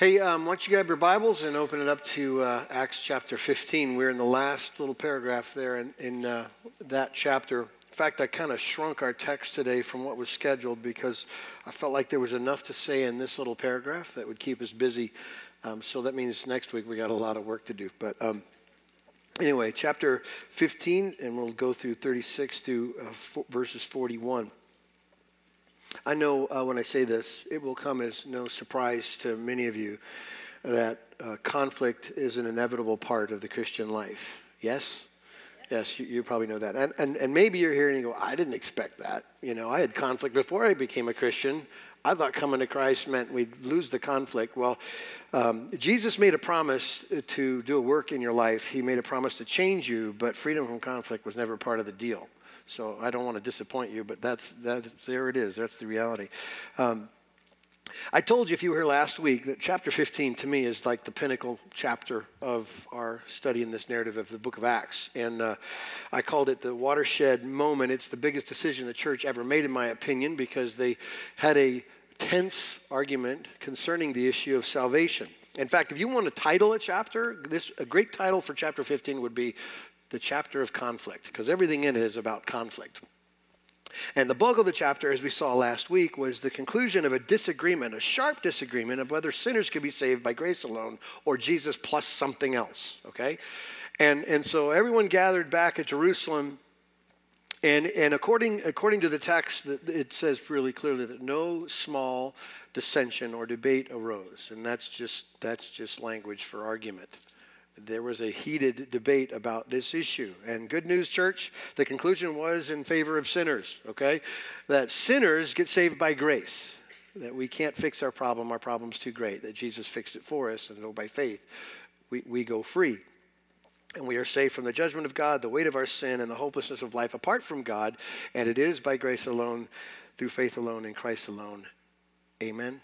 Hey, um, why don't you grab your Bibles and open it up to uh, Acts chapter 15. We're in the last little paragraph there in, in uh, that chapter. In fact, I kind of shrunk our text today from what was scheduled because I felt like there was enough to say in this little paragraph that would keep us busy. Um, so that means next week we got a lot of work to do. But um, anyway, chapter 15, and we'll go through 36 to uh, verses 41. I know uh, when I say this, it will come as no surprise to many of you that uh, conflict is an inevitable part of the Christian life. Yes? Yes, you, you, probably know that. And, and, and maybe you're here and you go, I didn't expect that. You know, I had conflict before I became a Christian. I thought coming to Christ meant we'd lose the conflict. Well, um, Jesus made a promise to do a work in your life. He made a promise to change you, but freedom from conflict was never part of the deal. So I don't want to disappoint you, but that's, that's there it is. That's the reality. Um, I told you if you were here last week that chapter 15 to me is like the pinnacle chapter of our study in this narrative of the book of Acts. And uh, I called it the watershed moment. It's the biggest decision the church ever made, in my opinion, because they had a tense argument concerning the issue of salvation. In fact, if you want to title a chapter, this a great title for chapter 15 would be the chapter of conflict, because everything in it is about conflict. And the bulk of the chapter, as we saw last week, was the conclusion of a disagreement, a sharp disagreement of whether sinners could be saved by grace alone or Jesus plus something else, okay? And, and so everyone gathered back at Jerusalem. And, and according, according to the text, it says really clearly that no small dissension or debate arose. And that's just, that's just language for argument there was a heated debate about this issue. And good news, church, the conclusion was in favor of sinners, okay? That sinners get saved by grace, that we can't fix our problem, our problem's too great, that Jesus fixed it for us, and so by faith, we, we go free. And we are saved from the judgment of God, the weight of our sin, and the hopelessness of life apart from God. And it is by grace alone, through faith alone, in Christ alone. Amen.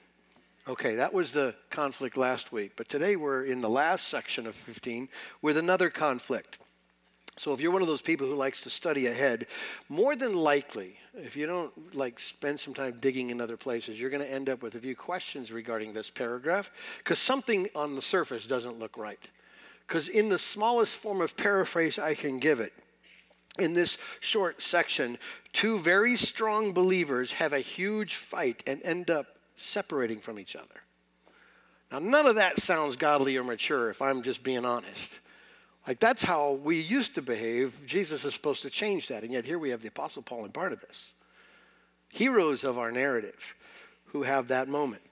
Okay, that was the conflict last week. But today we're in the last section of 15 with another conflict. So if you're one of those people who likes to study ahead, more than likely, if you don't like spend some time digging in other places, you're going to end up with a few questions regarding this paragraph because something on the surface doesn't look right. Because in the smallest form of paraphrase I can give it, in this short section, two very strong believers have a huge fight and end up separating from each other. Now, none of that sounds godly or mature if I'm just being honest. Like, that's how we used to behave. Jesus is supposed to change that. And yet, here we have the Apostle Paul and Barnabas, heroes of our narrative, who have that moment.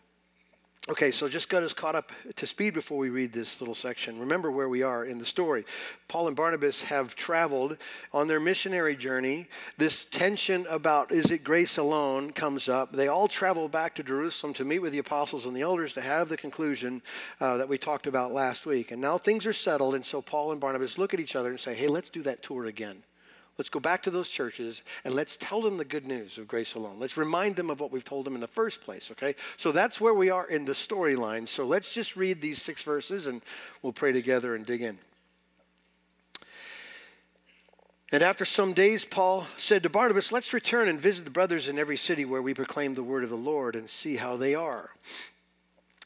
Okay, so just got us caught up to speed before we read this little section. Remember where we are in the story. Paul and Barnabas have traveled on their missionary journey. This tension about is it grace alone comes up. They all travel back to Jerusalem to meet with the apostles and the elders to have the conclusion uh, that we talked about last week. And now things are settled, and so Paul and Barnabas look at each other and say, hey, let's do that tour again. Let's go back to those churches and let's tell them the good news of grace alone. Let's remind them of what we've told them in the first place, okay? So that's where we are in the storyline. So let's just read these six verses and we'll pray together and dig in. And after some days, Paul said to Barnabas, Let's return and visit the brothers in every city where we proclaim the word of the Lord and see how they are.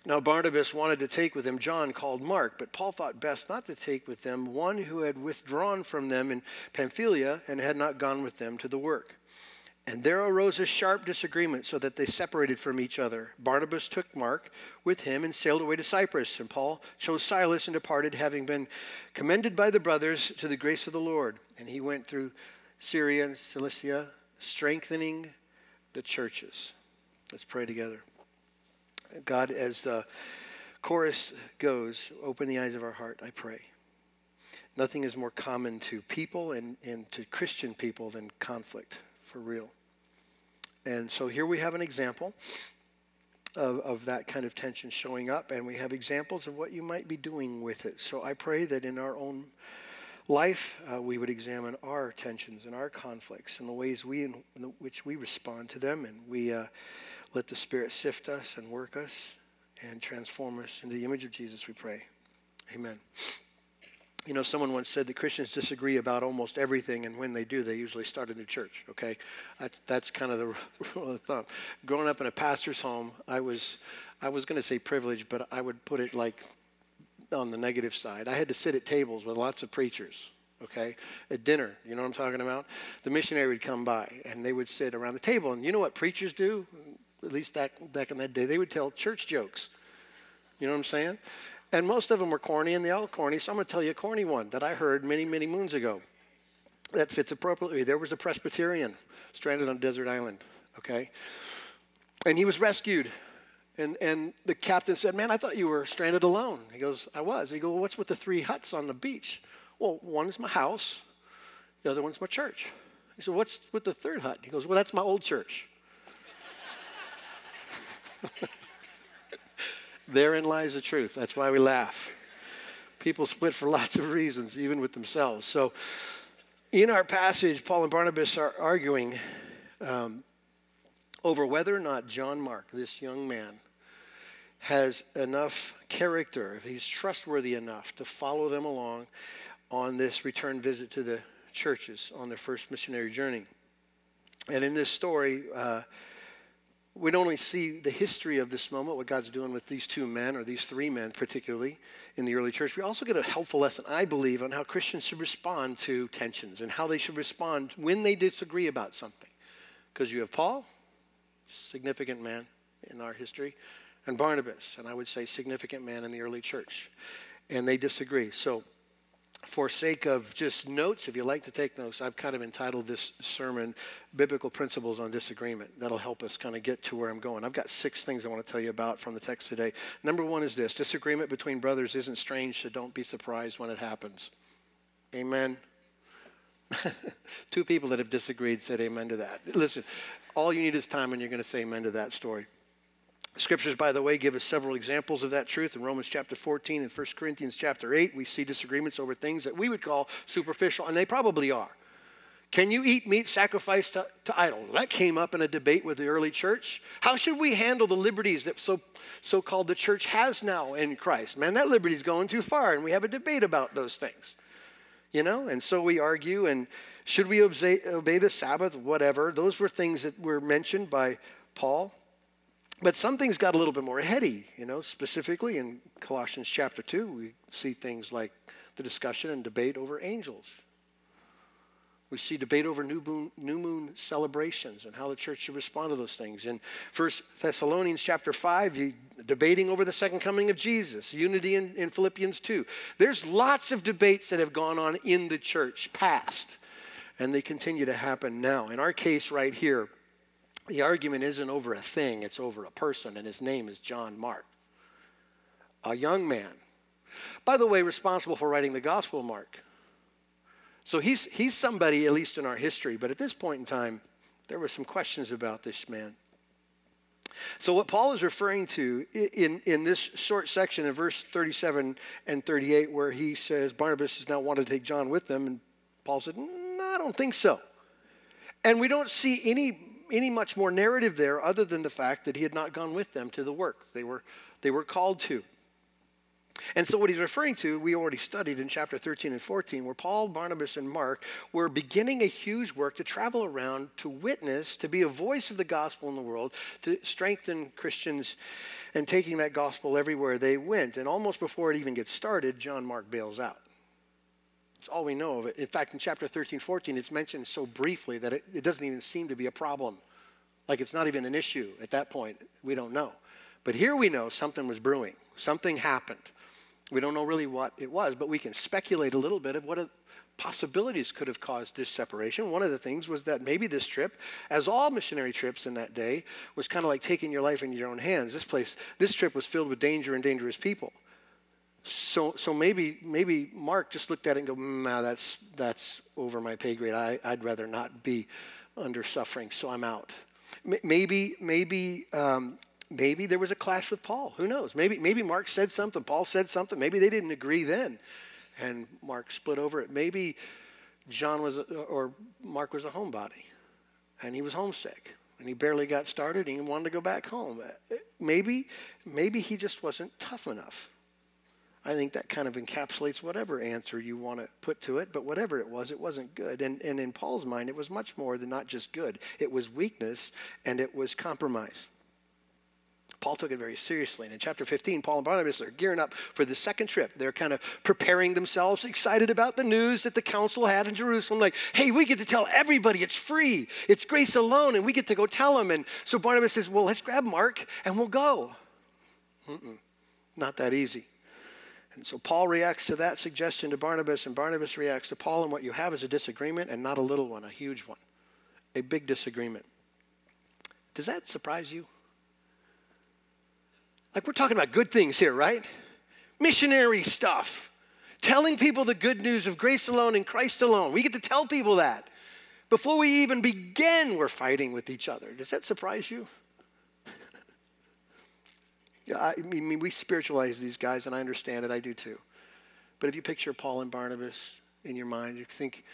Now, Barnabas wanted to take with him John called Mark, but Paul thought best not to take with them one who had withdrawn from them in Pamphylia and had not gone with them to the work. And there arose a sharp disagreement so that they separated from each other. Barnabas took Mark with him and sailed away to Cyprus, and Paul chose Silas and departed, having been commended by the brothers to the grace of the Lord. And he went through Syria and Cilicia, strengthening the churches. Let's pray together. God, as the chorus goes, open the eyes of our heart, I pray. Nothing is more common to people and, and to Christian people than conflict, for real. And so here we have an example of, of that kind of tension showing up, and we have examples of what you might be doing with it. So I pray that in our own life, uh, we would examine our tensions and our conflicts and the ways we in, in which we respond to them, and we. Uh, let the Spirit sift us and work us and transform us into the image of Jesus, we pray. Amen. You know, someone once said that Christians disagree about almost everything, and when they do, they usually start a new church, okay? That's, that's kind of the rule of thumb. Growing up in a pastor's home, I was, I was going to say privileged, but I would put it like on the negative side. I had to sit at tables with lots of preachers, okay, at dinner. You know what I'm talking about? The missionary would come by and they would sit around the table. And you know what preachers do? At least back, back in that day, they would tell church jokes. You know what I'm saying? And most of them were corny and they all corny. So I'm going to tell you a corny one that I heard many, many moons ago that fits appropriately. There was a Presbyterian stranded on a desert island, okay? And he was rescued and, and the captain said, Man, I thought you were stranded alone. He goes, I was. He goes, well, What's with the three huts on the beach? Well, one is my house, the other one's my church. He said, What's with the third hut? He goes, Well, that's my old church. Therein lies the truth. That's why we laugh. People split for lots of reasons, even with themselves. So, in our passage, Paul and Barnabas are arguing um, over whether or not John Mark, this young man, has enough character, if he's trustworthy enough to follow them along on this return visit to the churches on their first missionary journey. And in this story, uh, we don't only see the history of this moment, what God's doing with these two men, or these three men particularly, in the early church. We also get a helpful lesson, I believe, on how Christians should respond to tensions and how they should respond when they disagree about something. Because you have Paul, significant man in our history, and Barnabas, and I would say significant man in the early church. And they disagree. So, for sake of just notes, if you like to take notes, I've kind of entitled this sermon Biblical Principles on Disagreement. That'll help us kind of get to where I'm going. I've got six things I want to tell you about from the text today. Number one is this disagreement between brothers isn't strange, so don't be surprised when it happens. Amen. Two people that have disagreed said amen to that. Listen, all you need is time, and you're going to say amen to that story. Scriptures, by the way, give us several examples of that truth. In Romans chapter 14 and 1 Corinthians chapter 8, we see disagreements over things that we would call superficial, and they probably are. Can you eat meat sacrificed to, to idol? That came up in a debate with the early church. How should we handle the liberties that so, so-called the church has now in Christ? Man, that liberty is going too far, and we have a debate about those things. You know, and so we argue, and should we obey, obey the Sabbath? Whatever. Those were things that were mentioned by Paul. But some things got a little bit more heady, you know, specifically in Colossians chapter 2, we see things like the discussion and debate over angels. We see debate over new moon, new moon celebrations and how the church should respond to those things. In 1 Thessalonians chapter 5, you, debating over the second coming of Jesus, unity in, in Philippians 2. There's lots of debates that have gone on in the church past, and they continue to happen now. In our case right here, the argument isn't over a thing, it's over a person, and his name is John Mark, a young man. By the way, responsible for writing the Gospel Mark. So he's, he's somebody, at least in our history, but at this point in time, there were some questions about this man. So, what Paul is referring to in, in this short section in verse 37 and 38, where he says Barnabas does now want to take John with them, and Paul said, No, I don't think so. And we don't see any any much more narrative there other than the fact that he had not gone with them to the work they were, they were called to. And so, what he's referring to, we already studied in chapter 13 and 14, where Paul, Barnabas, and Mark were beginning a huge work to travel around to witness, to be a voice of the gospel in the world, to strengthen Christians and taking that gospel everywhere they went. And almost before it even gets started, John Mark bails out. It's all we know of it. In fact, in chapter 13, 14, it's mentioned so briefly that it, it doesn't even seem to be a problem. Like it's not even an issue at that point. We don't know. But here we know something was brewing, something happened. We don't know really what it was, but we can speculate a little bit of what possibilities could have caused this separation. One of the things was that maybe this trip, as all missionary trips in that day, was kind of like taking your life into your own hands. This place, this trip was filled with danger and dangerous people. So, so maybe, maybe Mark just looked at it and go, mm, nah, that's, that's over my pay grade. I, I'd rather not be under suffering, so I'm out. Maybe, maybe, um, maybe there was a clash with Paul. Who knows? Maybe, maybe Mark said something, Paul said something. Maybe they didn't agree then, and Mark split over it. Maybe John was, a, or Mark was a homebody, and he was homesick, and he barely got started, and he wanted to go back home. Maybe, maybe he just wasn't tough enough. I think that kind of encapsulates whatever answer you want to put to it, but whatever it was, it wasn't good. And, and in Paul's mind, it was much more than not just good, it was weakness and it was compromise. Paul took it very seriously. And in chapter 15, Paul and Barnabas are gearing up for the second trip. They're kind of preparing themselves, excited about the news that the council had in Jerusalem. Like, hey, we get to tell everybody it's free, it's grace alone, and we get to go tell them. And so Barnabas says, well, let's grab Mark and we'll go. Mm-mm, not that easy. And so Paul reacts to that suggestion to Barnabas, and Barnabas reacts to Paul, and what you have is a disagreement, and not a little one, a huge one, a big disagreement. Does that surprise you? Like, we're talking about good things here, right? Missionary stuff. Telling people the good news of grace alone and Christ alone. We get to tell people that. Before we even begin, we're fighting with each other. Does that surprise you? I mean, we spiritualize these guys, and I understand it. I do too. But if you picture Paul and Barnabas in your mind, you think,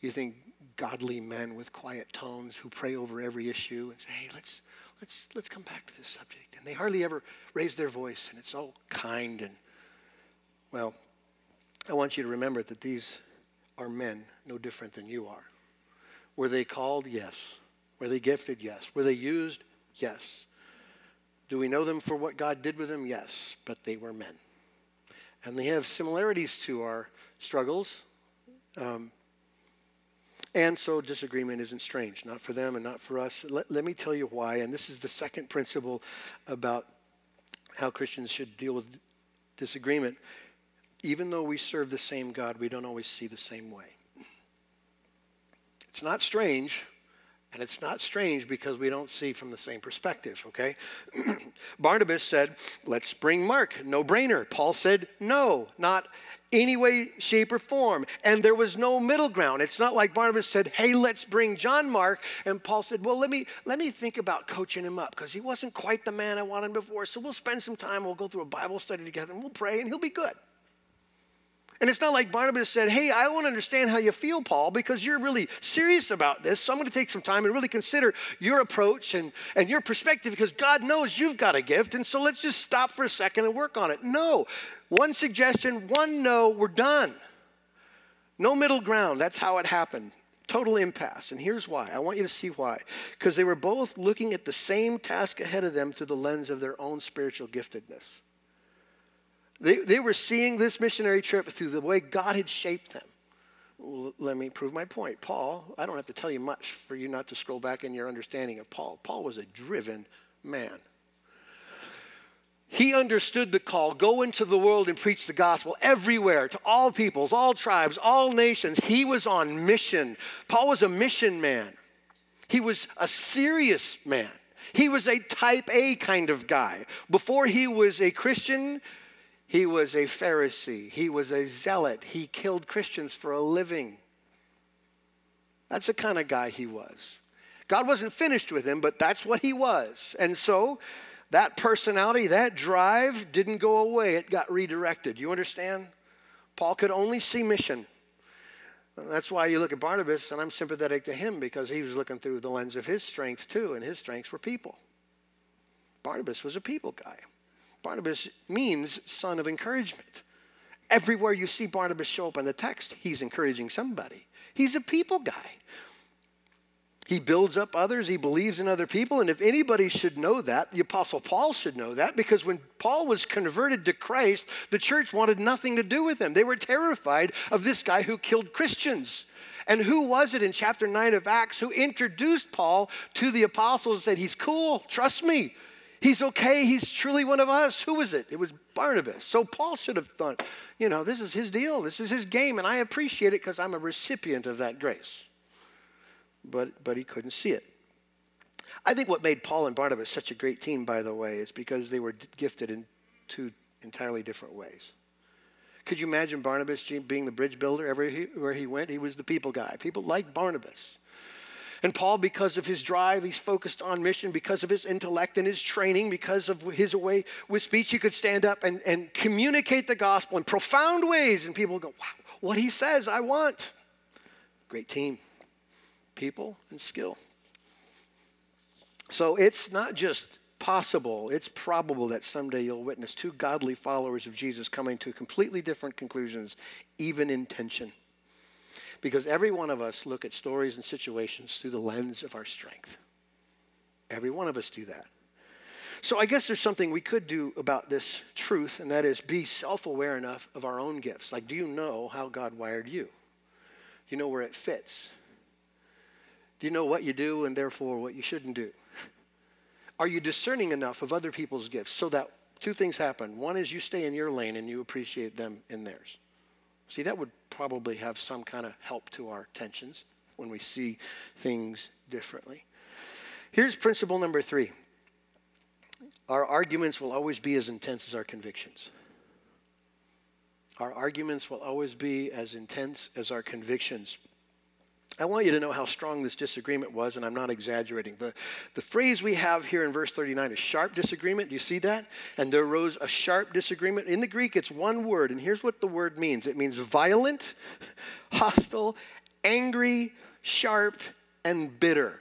you think godly men with quiet tones who pray over every issue and say, hey, let's, let's, let's come back to this subject. And they hardly ever raise their voice, and it's all kind. And, well, I want you to remember that these are men no different than you are. Were they called? Yes. Were they gifted? Yes. Were they used? Yes. Do we know them for what God did with them? Yes. But they were men. And they have similarities to our struggles. Um, and so disagreement isn't strange, not for them and not for us. Let, let me tell you why. And this is the second principle about how Christians should deal with disagreement. Even though we serve the same God, we don't always see the same way. It's not strange, and it's not strange because we don't see from the same perspective, okay? Barnabas said, Let's bring Mark. No brainer. Paul said, No, not any way, shape, or form. And there was no middle ground. It's not like Barnabas said, hey, let's bring John Mark. And Paul said, well, let me, let me think about coaching him up because he wasn't quite the man I wanted before. So we'll spend some time, we'll go through a Bible study together, and we'll pray, and he'll be good. And it's not like Barnabas said, Hey, I want to understand how you feel, Paul, because you're really serious about this. So I'm going to take some time and really consider your approach and, and your perspective because God knows you've got a gift. And so let's just stop for a second and work on it. No. One suggestion, one no, we're done. No middle ground. That's how it happened. Total impasse. And here's why. I want you to see why. Because they were both looking at the same task ahead of them through the lens of their own spiritual giftedness. They, they were seeing this missionary trip through the way God had shaped them. Well, let me prove my point. Paul, I don't have to tell you much for you not to scroll back in your understanding of Paul. Paul was a driven man. He understood the call go into the world and preach the gospel everywhere to all peoples, all tribes, all nations. He was on mission. Paul was a mission man, he was a serious man. He was a type A kind of guy. Before he was a Christian, he was a Pharisee. He was a zealot. He killed Christians for a living. That's the kind of guy he was. God wasn't finished with him, but that's what he was. And so that personality, that drive didn't go away, it got redirected. You understand? Paul could only see mission. That's why you look at Barnabas, and I'm sympathetic to him because he was looking through the lens of his strengths too, and his strengths were people. Barnabas was a people guy. Barnabas means son of encouragement. Everywhere you see Barnabas show up in the text, he's encouraging somebody. He's a people guy. He builds up others, he believes in other people, and if anybody should know that, the Apostle Paul should know that because when Paul was converted to Christ, the church wanted nothing to do with him. They were terrified of this guy who killed Christians. And who was it in chapter 9 of Acts who introduced Paul to the apostles and said, He's cool, trust me. He's okay. He's truly one of us. Who was it? It was Barnabas. So Paul should have thought, you know, this is his deal. This is his game, and I appreciate it because I'm a recipient of that grace. But, but he couldn't see it. I think what made Paul and Barnabas such a great team, by the way, is because they were gifted in two entirely different ways. Could you imagine Barnabas being the bridge builder everywhere he went? He was the people guy. People like Barnabas. And Paul, because of his drive, he's focused on mission, because of his intellect and his training, because of his way with speech, he could stand up and, and communicate the gospel in profound ways. And people go, wow, what he says, I want. Great team, people and skill. So it's not just possible, it's probable that someday you'll witness two godly followers of Jesus coming to completely different conclusions, even in tension. Because every one of us look at stories and situations through the lens of our strength. Every one of us do that. So I guess there's something we could do about this truth, and that is be self aware enough of our own gifts. Like, do you know how God wired you? Do you know where it fits? Do you know what you do and therefore what you shouldn't do? Are you discerning enough of other people's gifts so that two things happen? One is you stay in your lane and you appreciate them in theirs. See, that would probably have some kind of help to our tensions when we see things differently. Here's principle number three our arguments will always be as intense as our convictions. Our arguments will always be as intense as our convictions. I want you to know how strong this disagreement was, and I'm not exaggerating. The, the phrase we have here in verse 39 is sharp disagreement. Do you see that? And there arose a sharp disagreement. In the Greek, it's one word, and here's what the word means it means violent, hostile, angry, sharp, and bitter.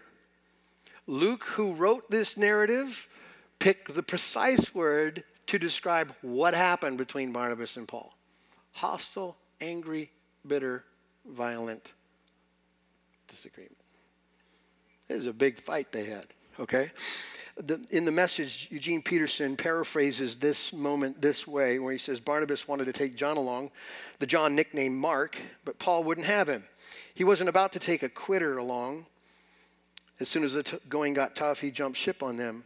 Luke, who wrote this narrative, picked the precise word to describe what happened between Barnabas and Paul hostile, angry, bitter, violent disagreement. It was a big fight they had, okay? The, in the message, Eugene Peterson paraphrases this moment this way, where he says Barnabas wanted to take John along, the John nicknamed Mark, but Paul wouldn't have him. He wasn't about to take a quitter along. As soon as the t- going got tough, he jumped ship on them.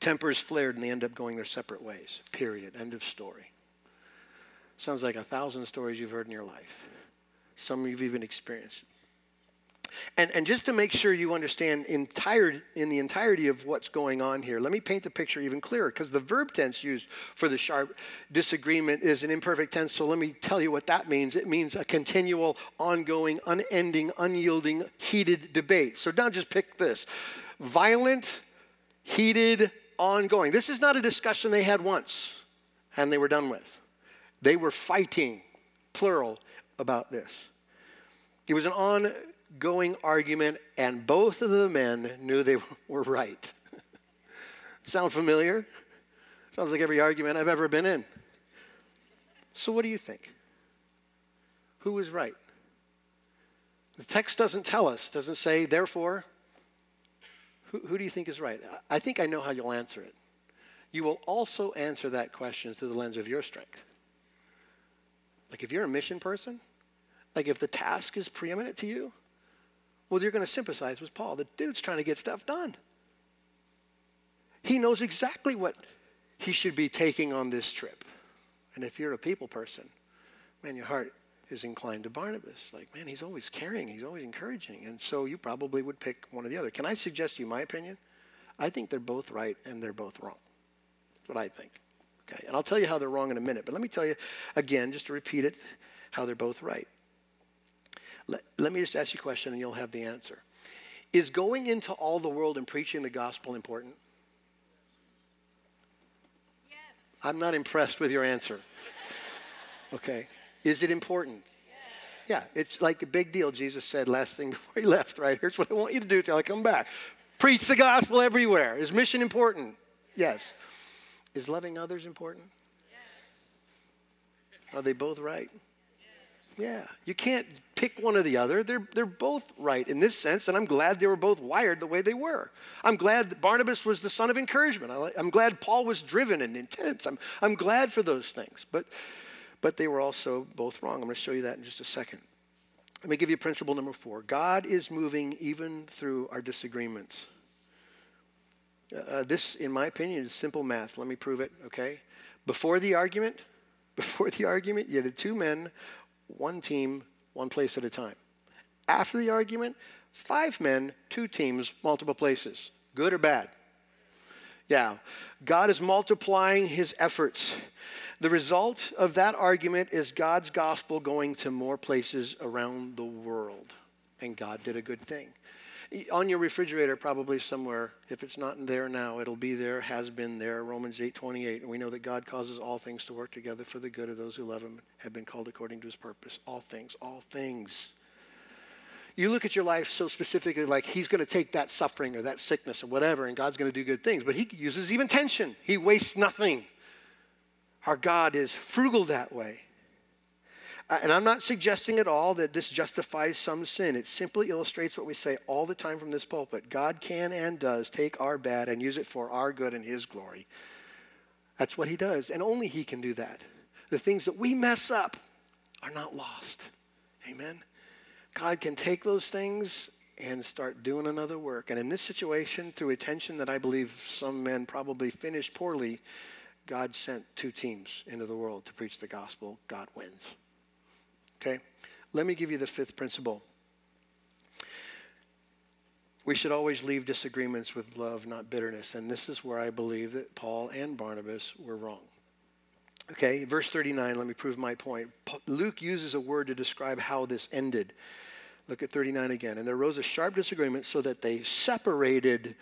Tempers flared and they end up going their separate ways. Period. End of story. Sounds like a thousand stories you've heard in your life. Some you've even experienced. And, and just to make sure you understand entire, in the entirety of what's going on here, let me paint the picture even clearer because the verb tense used for the sharp disagreement is an imperfect tense. So let me tell you what that means. It means a continual, ongoing, unending, unyielding, heated debate. So now just pick this violent, heated, ongoing. This is not a discussion they had once and they were done with. They were fighting, plural, about this. It was an on going argument, and both of the men knew they were right. Sound familiar? Sounds like every argument I've ever been in. So, what do you think? Who was right? The text doesn't tell us, doesn't say, therefore, who, who do you think is right? I think I know how you'll answer it. You will also answer that question through the lens of your strength. Like if you're a mission person, like if the task is preeminent to you, well, you're going to sympathize with Paul. The dude's trying to get stuff done. He knows exactly what he should be taking on this trip. And if you're a people person, man, your heart is inclined to Barnabas. Like, man, he's always caring, he's always encouraging. And so you probably would pick one or the other. Can I suggest you my opinion? I think they're both right and they're both wrong. That's what I think. Okay, and I'll tell you how they're wrong in a minute. But let me tell you again, just to repeat it, how they're both right. Let, let me just ask you a question and you'll have the answer. Is going into all the world and preaching the gospel important? Yes. I'm not impressed with your answer. Okay. Is it important? Yes. Yeah, it's like a big deal. Jesus said last thing before he left, right? Here's what I want you to do till I come back. Preach the gospel everywhere. Is mission important? Yes. Is loving others important? Yes. Are they both right? Yes. Yeah, you can't pick one or the other. They're, they're both right in this sense, and I'm glad they were both wired the way they were. I'm glad Barnabas was the son of encouragement. I'm glad Paul was driven and intense. I'm, I'm glad for those things. But, but they were also both wrong. I'm going to show you that in just a second. Let me give you principle number four God is moving even through our disagreements. Uh, this, in my opinion, is simple math. Let me prove it, okay? Before the argument, before the argument, you had two men one team, one place at a time. After the argument, five men, two teams, multiple places. Good or bad? Yeah. God is multiplying his efforts. The result of that argument is God's gospel going to more places around the world. And God did a good thing on your refrigerator probably somewhere if it's not there now it'll be there has been there romans 8 28 and we know that god causes all things to work together for the good of those who love him have been called according to his purpose. All things all things. You look at your life so specifically like he's going to take that suffering or that sickness or whatever and god's going to do good things but he uses even tension. He wastes nothing. Our god is frugal that way Uh, and I'm not suggesting at all that this justifies some sin. It simply illustrates what we say all the time from this pulpit. God can and does take our bad and use it for our good and His glory. That's what He does, and only He can do that. The things that we mess up are not lost. Amen. God can take those things and start doing another work. And in this situation, through a tension that I believe some men probably finished poorly, God sent two teams into the world to preach the gospel. God wins. Okay? Let me give you the fifth principle. We should always leave disagreements with love, not bitterness. And this is where I believe that Paul and Barnabas were wrong. Okay, verse 39, let me prove my point. Luke uses a word to describe how this ended. Look at 39 again. And there arose a sharp disagreement so that they separated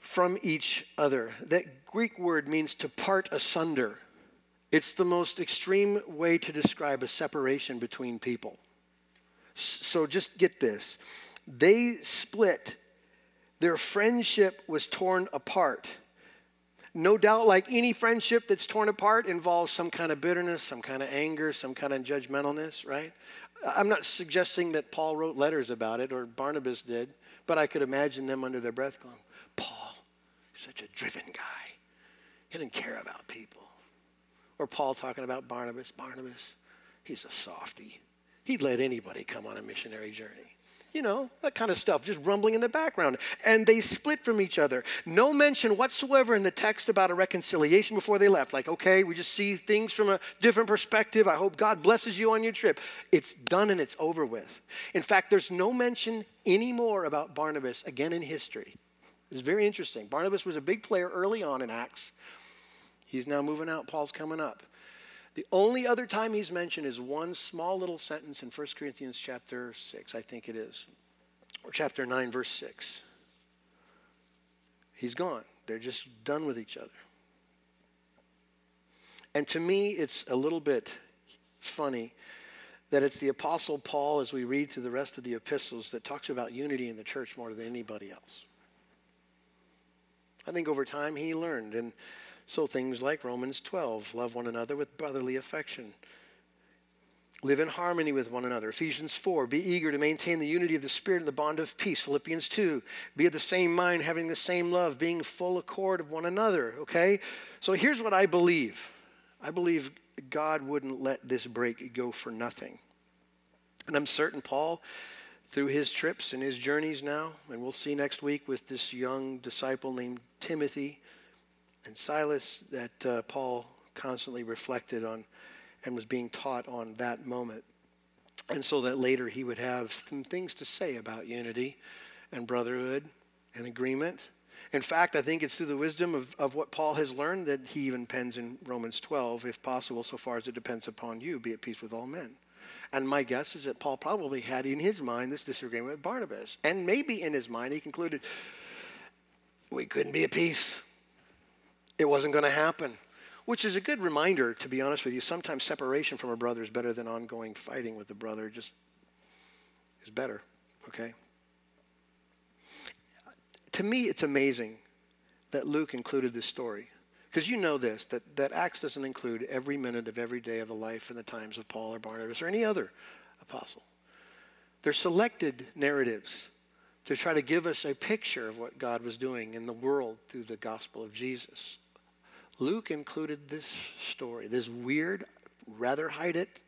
from each other. That Greek word means to part asunder. It's the most extreme way to describe a separation between people. So just get this. They split. Their friendship was torn apart. No doubt, like any friendship that's torn apart involves some kind of bitterness, some kind of anger, some kind of judgmentalness, right? I'm not suggesting that Paul wrote letters about it or Barnabas did, but I could imagine them under their breath going, Paul, such a driven guy. He didn't care about people. Or Paul talking about Barnabas. Barnabas, he's a softy. He'd let anybody come on a missionary journey you know, that kind of stuff, just rumbling in the background. And they split from each other. No mention whatsoever in the text about a reconciliation before they left. Like, okay, we just see things from a different perspective. I hope God blesses you on your trip. It's done and it's over with. In fact, there's no mention anymore about Barnabas again in history. It's very interesting. Barnabas was a big player early on in Acts. He's now moving out, Paul's coming up. The only other time he's mentioned is one small little sentence in 1 Corinthians chapter 6, I think it is, or chapter 9, verse 6. He's gone. They're just done with each other. And to me, it's a little bit funny that it's the Apostle Paul, as we read through the rest of the epistles, that talks about unity in the church more than anybody else. I think over time he learned. And so things like Romans 12, love one another with brotherly affection. Live in harmony with one another. Ephesians 4, be eager to maintain the unity of the Spirit and the bond of peace. Philippians 2, be of the same mind, having the same love, being full accord of one another. Okay? So here's what I believe I believe God wouldn't let this break go for nothing. And I'm certain Paul, through his trips and his journeys now, and we'll see next week with this young disciple named Timothy, and Silas that uh, Paul constantly reflected on and was being taught on that moment. And so that later he would have some things to say about unity and brotherhood and agreement. In fact, I think it's through the wisdom of, of what Paul has learned that he even pens in Romans 12, if possible, so far as it depends upon you, be at peace with all men. And my guess is that Paul probably had in his mind this disagreement with Barnabas. And maybe in his mind he concluded, we couldn't be at peace it wasn't going to happen. Which is a good reminder, to be honest with you. Sometimes separation from a brother is better than ongoing fighting with the brother, just is better, okay? To me, it's amazing that Luke included this story. Because you know this, that, that Acts doesn't include every minute of every day of the life and the times of Paul or Barnabas or any other apostle. They're selected narratives to try to give us a picture of what God was doing in the world through the gospel of Jesus. Luke included this story, this weird, rather hide it,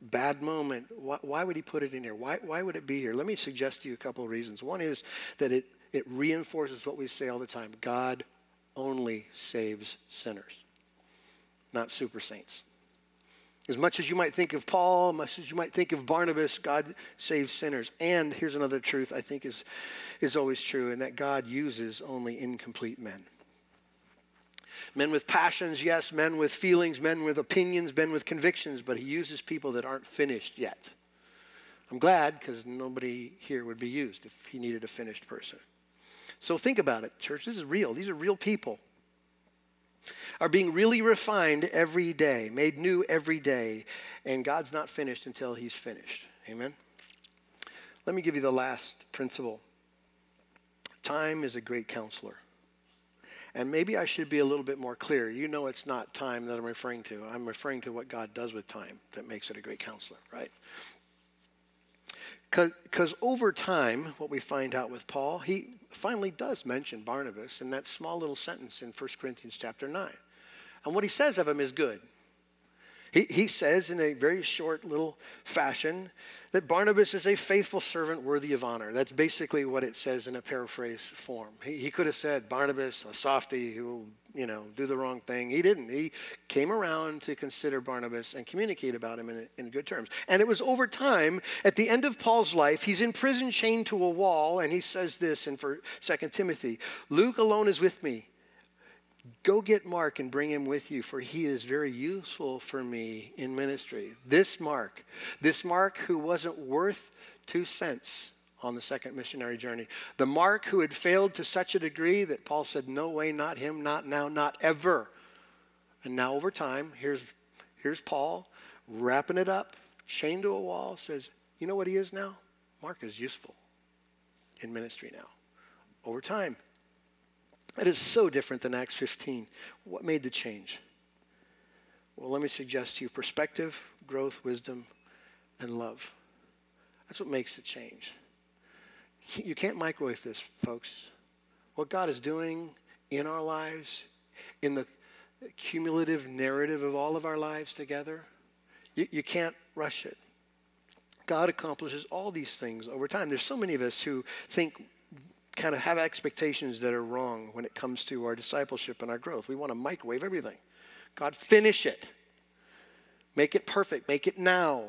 bad moment. Why, why, would he put it in here? Why, why would it be here? Let me suggest to you a couple of reasons. One is that it, it reinforces what we say all the time God only saves sinners, not super saints. As much as you might think of Paul, much as you might think of Barnabas, God saves sinners. And here's another truth I think is, is always true, and that God uses only incomplete men. Men with passions, yes, men with feelings, men with opinions, men with convictions, but he uses people that aren't finished yet. I'm glad because nobody here would be used if he needed a finished person. So think about it, church. This is real. These are real people. Are being really refined every day, made new every day, and God's not finished until he's finished. Amen. Let me give you the last principle. Time is a great counselor. And maybe I should be a little bit more clear. You know, it's not time that I'm referring to. I'm referring to what God does with time that makes it a great counselor, right? Because over time, what we find out with Paul, he finally does mention Barnabas in that small little sentence in 1 Corinthians chapter 9. And what he says of him is good. He, he says in a very short little fashion that Barnabas is a faithful servant worthy of honor. That's basically what it says in a paraphrase form. He, he could have said Barnabas, a softy who will, you know, do the wrong thing. He didn't. He came around to consider Barnabas and communicate about him in, in good terms. And it was over time, at the end of Paul's life, he's in prison chained to a wall, and he says this in 2 Timothy Luke alone is with me. Go get Mark and bring him with you, for he is very useful for me in ministry. This Mark, this Mark who wasn't worth two cents on the second missionary journey, the Mark who had failed to such a degree that Paul said, No way, not him, not now, not ever. And now, over time, here's, here's Paul wrapping it up, chained to a wall, says, You know what he is now? Mark is useful in ministry now. Over time, that is so different than Acts 15. What made the change? Well, let me suggest to you perspective, growth, wisdom, and love. That's what makes the change. You can't microwave this, folks. What God is doing in our lives, in the cumulative narrative of all of our lives together, you, you can't rush it. God accomplishes all these things over time. There's so many of us who think kind of have expectations that are wrong when it comes to our discipleship and our growth. We want to microwave everything. God, finish it. Make it perfect. Make it now.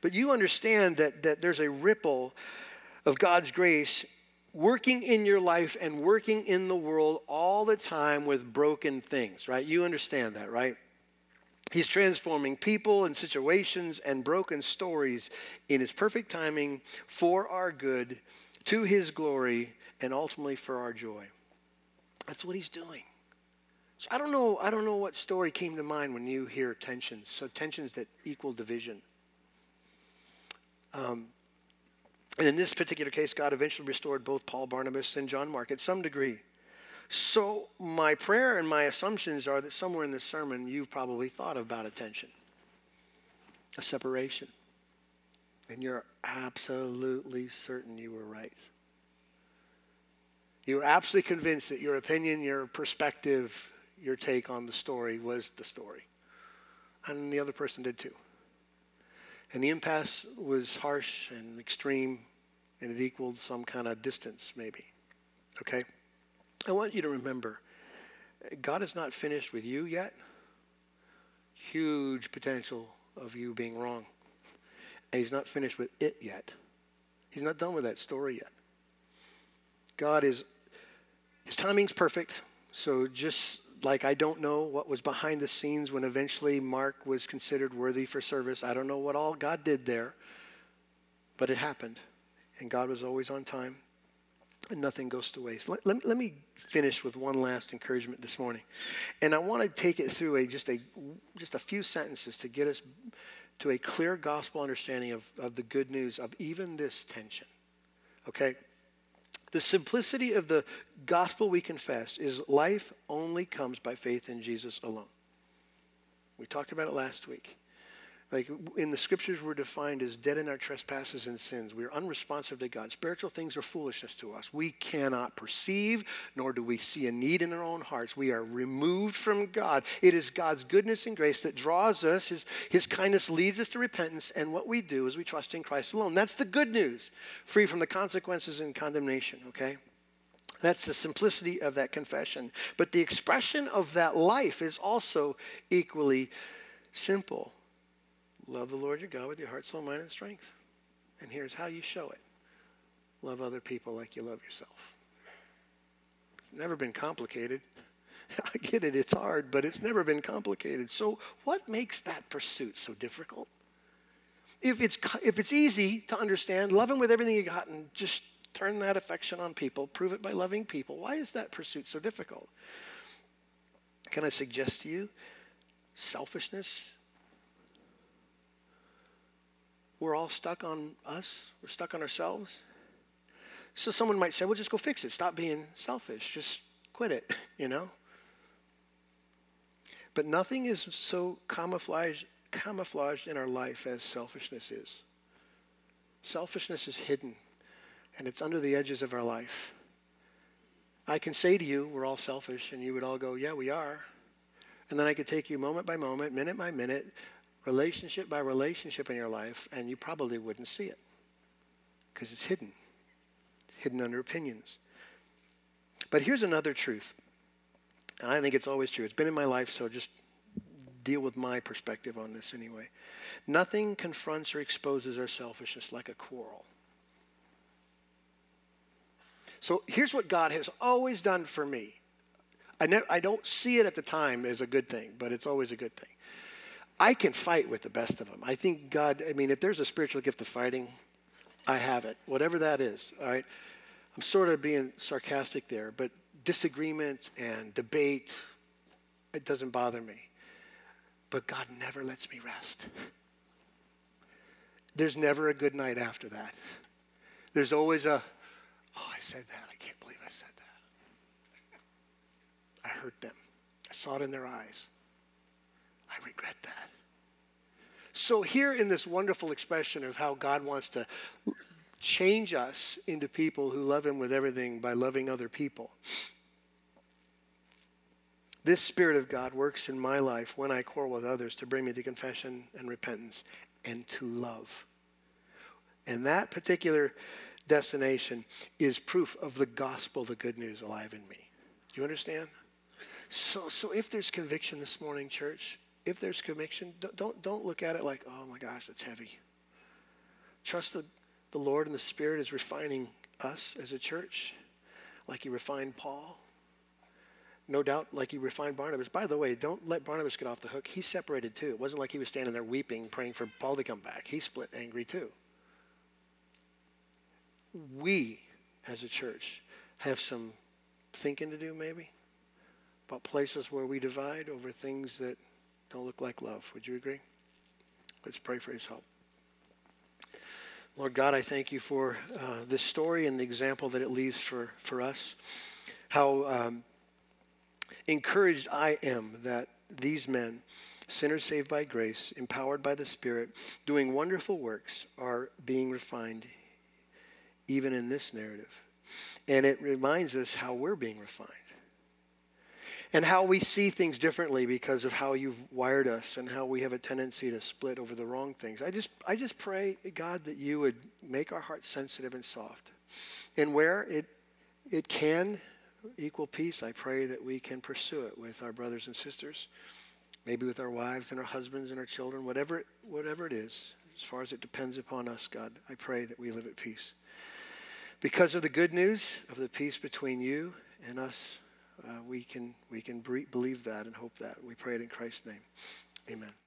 But you understand that, that there's a ripple of God's grace working in your life and working in the world all the time with broken things, right? You understand that, right? He's transforming people and situations and broken stories in his perfect timing for our good, to his glory, and ultimately for our joy. That's what he's doing. So I don't know, I don't know what story came to mind when you hear tensions. So tensions that equal division. Um, and in this particular case, God eventually restored both Paul, Barnabas, and John Mark at some degree. So my prayer and my assumptions are that somewhere in this sermon you've probably thought about a tension, a separation. And you're absolutely certain you were right. You were absolutely convinced that your opinion, your perspective, your take on the story was the story. And the other person did too. And the impasse was harsh and extreme, and it equaled some kind of distance, maybe. Okay? I want you to remember God is not finished with you yet. Huge potential of you being wrong. And He's not finished with it yet. He's not done with that story yet. God is his timing's perfect. So just like I don't know what was behind the scenes when eventually Mark was considered worthy for service, I don't know what all God did there, but it happened. And God was always on time, and nothing goes to waste. Let, let, let me finish with one last encouragement this morning. And I want to take it through a, just, a, just a few sentences to get us to a clear gospel understanding of, of the good news of even this tension. Okay? The simplicity of the gospel we confess is life only comes by faith in Jesus alone. We talked about it last week. Like in the scriptures, we're defined as dead in our trespasses and sins. We are unresponsive to God. Spiritual things are foolishness to us. We cannot perceive, nor do we see a need in our own hearts. We are removed from God. It is God's goodness and grace that draws us. His, his kindness leads us to repentance, and what we do is we trust in Christ alone. That's the good news, free from the consequences and condemnation, okay? That's the simplicity of that confession. But the expression of that life is also equally simple. Love the Lord your God with your heart, soul, mind, and strength. And here's how you show it love other people like you love yourself. It's never been complicated. I get it, it's hard, but it's never been complicated. So, what makes that pursuit so difficult? If it's, if it's easy to understand, love Him with everything you got and just turn that affection on people, prove it by loving people, why is that pursuit so difficult? Can I suggest to you selfishness we're all stuck on us, we're stuck on ourselves. So someone might say, well, just go fix it. Stop being selfish. Just quit it, you know? But nothing is so camouflaged, camouflaged in our life as selfishness is. Selfishness is hidden, and it's under the edges of our life. I can say to you, we're all selfish, and you would all go, yeah, we are. And then I could take you moment by moment, minute by minute, relationship by relationship in your life, and you probably wouldn't see it because it's hidden, it's hidden under opinions. But here's another truth, and I think it's always true. It's been in my life, so just deal with my perspective on this anyway. Nothing confronts or exposes our selfishness like a quarrel. So here's what God has always done for me. I, I don't see it at the time as a good thing, but it's always a good thing. I can fight with the best of them. I think God, I mean, if there's a spiritual gift of fighting, I have it, whatever that is, all right? I'm sort of being sarcastic there, but disagreement and debate, it doesn't bother me. But God never lets me rest. There's never a good night after that. There's always a, oh, I said that. I can't believe I said that. I hurt them. I saw it in their eyes. I regret that. So, here in this wonderful expression of how God wants to change us into people who love Him with everything by loving other people, this Spirit of God works in my life when I quarrel with others to bring me to confession and repentance and to love. And that particular destination is proof of the gospel, the good news alive in me. Do you understand? So, so if there's conviction this morning, church, if there's conviction, don't, don't look at it like, oh my gosh, that's heavy. Trust the, the Lord and the Spirit is refining us as a church, like He refined Paul. No doubt, like He refined Barnabas. By the way, don't let Barnabas get off the hook. He separated too. It wasn't like he was standing there weeping, praying for Paul to come back. He split angry too. We, as a church, have some thinking to do, maybe, about places where we divide over things that don't look like love. Would you agree? Let's pray for his help. Lord God, I thank you for uh, this story and the example that it leaves for, for us. How um, encouraged I am that these men, sinners saved by grace, empowered by the Spirit, doing wonderful works, are being refined even in this narrative. And it reminds us how we're being refined and how we see things differently because of how you've wired us and how we have a tendency to split over the wrong things. I just, I just pray, God, that you would make our hearts sensitive and soft. And where it, it can equal peace, I pray that we can pursue it with our brothers and sisters, maybe with our wives and our husbands and our children, whatever, whatever it is, as far as it depends upon us, God, I pray that we live at peace. Because of the good news of the peace between you and us uh, we can, we can believe that and hope that. We pray it in Christ's name. Amen.